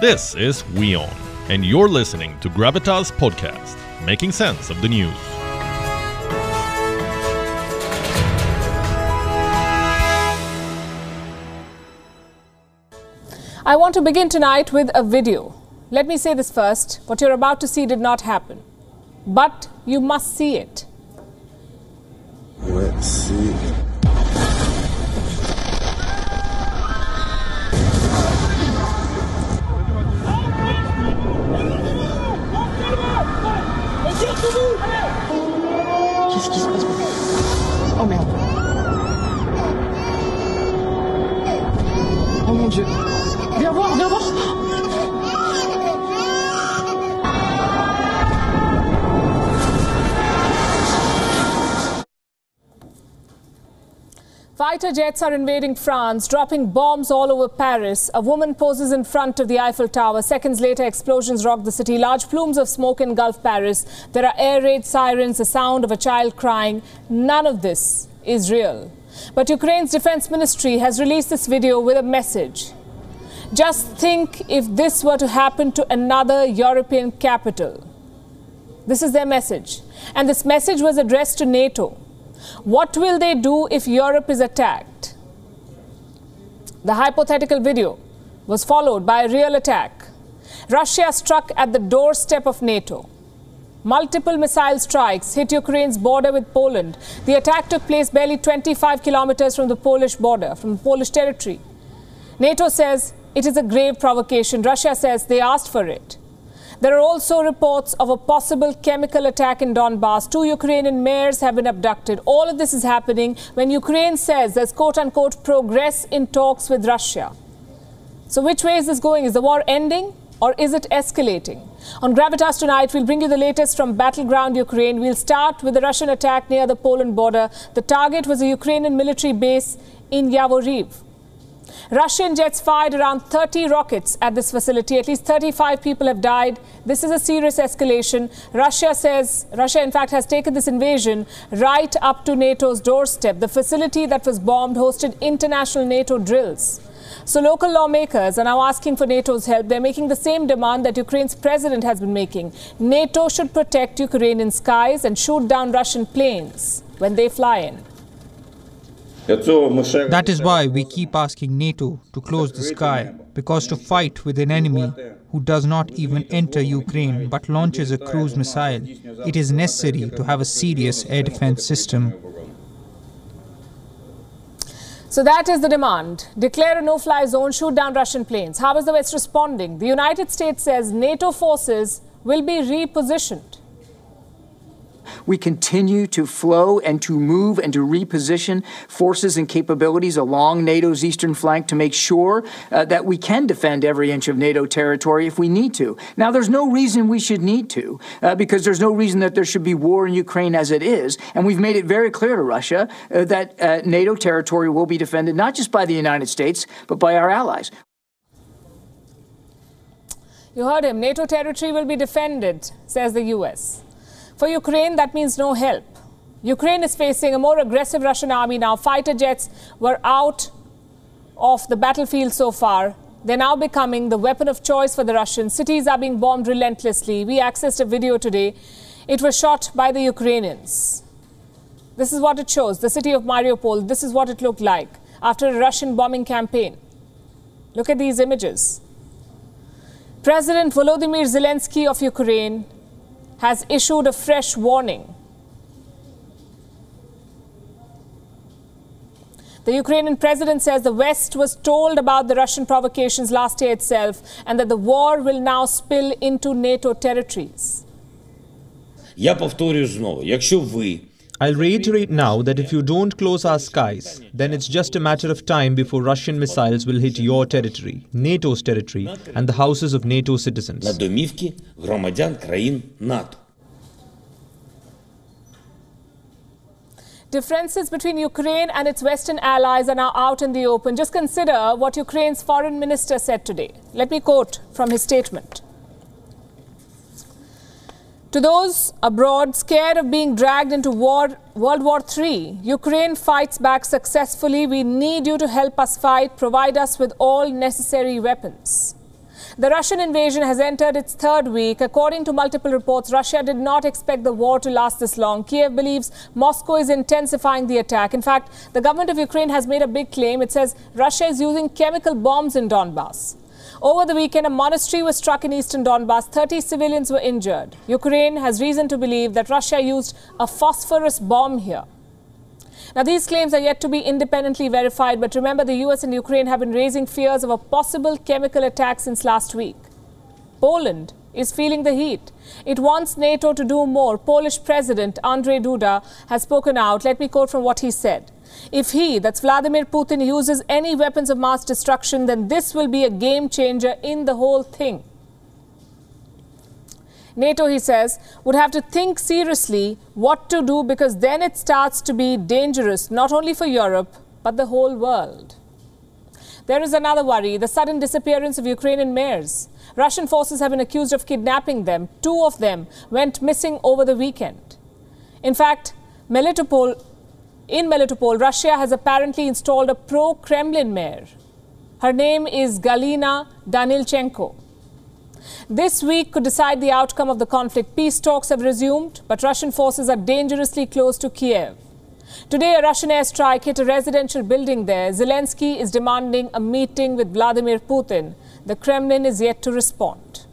This is WION, and you're listening to Gravitas Podcast, making sense of the news. I want to begin tonight with a video. Let me say this first what you're about to see did not happen, but you must see it. Let's see. Qu'est-ce qui se passe Oh merde. Oh mon dieu. Fighter jets are invading France, dropping bombs all over Paris. A woman poses in front of the Eiffel Tower. Seconds later, explosions rock the city. Large plumes of smoke engulf Paris. There are air raid sirens, the sound of a child crying. None of this is real. But Ukraine's defense ministry has released this video with a message. Just think if this were to happen to another European capital. This is their message. And this message was addressed to NATO. What will they do if Europe is attacked? The hypothetical video was followed by a real attack. Russia struck at the doorstep of NATO. Multiple missile strikes hit Ukraine's border with Poland. The attack took place barely 25 kilometers from the Polish border, from Polish territory. NATO says it is a grave provocation. Russia says they asked for it. There are also reports of a possible chemical attack in Donbass. Two Ukrainian mayors have been abducted. All of this is happening when Ukraine says there's quote unquote progress in talks with Russia. So, which way is this going? Is the war ending or is it escalating? On Gravitas tonight, we'll bring you the latest from battleground Ukraine. We'll start with the Russian attack near the Poland border. The target was a Ukrainian military base in Yavoriv. Russian jets fired around 30 rockets at this facility. At least 35 people have died. This is a serious escalation. Russia says, Russia in fact has taken this invasion right up to NATO's doorstep. The facility that was bombed hosted international NATO drills. So local lawmakers are now asking for NATO's help. They're making the same demand that Ukraine's president has been making. NATO should protect Ukrainian skies and shoot down Russian planes when they fly in. That is why we keep asking NATO to close the sky, because to fight with an enemy who does not even enter Ukraine but launches a cruise missile, it is necessary to have a serious air defense system. So that is the demand. Declare a no fly zone, shoot down Russian planes. How is the West responding? The United States says NATO forces will be repositioned. We continue to flow and to move and to reposition forces and capabilities along NATO's eastern flank to make sure uh, that we can defend every inch of NATO territory if we need to. Now, there's no reason we should need to, uh, because there's no reason that there should be war in Ukraine as it is. And we've made it very clear to Russia uh, that uh, NATO territory will be defended not just by the United States, but by our allies. You heard him. NATO territory will be defended, says the U.S. For Ukraine, that means no help. Ukraine is facing a more aggressive Russian army now. Fighter jets were out of the battlefield so far. They're now becoming the weapon of choice for the Russians. Cities are being bombed relentlessly. We accessed a video today. It was shot by the Ukrainians. This is what it shows the city of Mariupol. This is what it looked like after a Russian bombing campaign. Look at these images. President Volodymyr Zelensky of Ukraine has issued a fresh warning. The Ukrainian president says the West was told about the Russian provocations last year itself and that the war will now spill into NATO territories. Я повторюю знову, якщо ви I'll reiterate now that if you don't close our skies, then it's just a matter of time before Russian missiles will hit your territory, NATO's territory, and the houses of NATO citizens. Differences between Ukraine and its Western allies are now out in the open. Just consider what Ukraine's foreign minister said today. Let me quote from his statement. To those abroad scared of being dragged into war, World War III, Ukraine fights back successfully. We need you to help us fight, provide us with all necessary weapons. The Russian invasion has entered its third week. According to multiple reports, Russia did not expect the war to last this long. Kiev believes Moscow is intensifying the attack. In fact, the government of Ukraine has made a big claim. It says Russia is using chemical bombs in Donbass. Over the weekend, a monastery was struck in eastern Donbass. 30 civilians were injured. Ukraine has reason to believe that Russia used a phosphorus bomb here. Now, these claims are yet to be independently verified, but remember, the US and Ukraine have been raising fears of a possible chemical attack since last week. Poland is feeling the heat. It wants NATO to do more. Polish President Andrzej Duda has spoken out. Let me quote from what he said. If he, that's Vladimir Putin, uses any weapons of mass destruction, then this will be a game changer in the whole thing. NATO, he says, would have to think seriously what to do because then it starts to be dangerous not only for Europe but the whole world. There is another worry the sudden disappearance of Ukrainian mayors. Russian forces have been accused of kidnapping them. Two of them went missing over the weekend. In fact, Melitopol, in Melitopol, Russia has apparently installed a pro Kremlin mayor. Her name is Galina Danilchenko. This week could decide the outcome of the conflict. Peace talks have resumed, but Russian forces are dangerously close to Kiev. Today, a Russian airstrike hit a residential building there. Zelensky is demanding a meeting with Vladimir Putin. The Kremlin is yet to respond.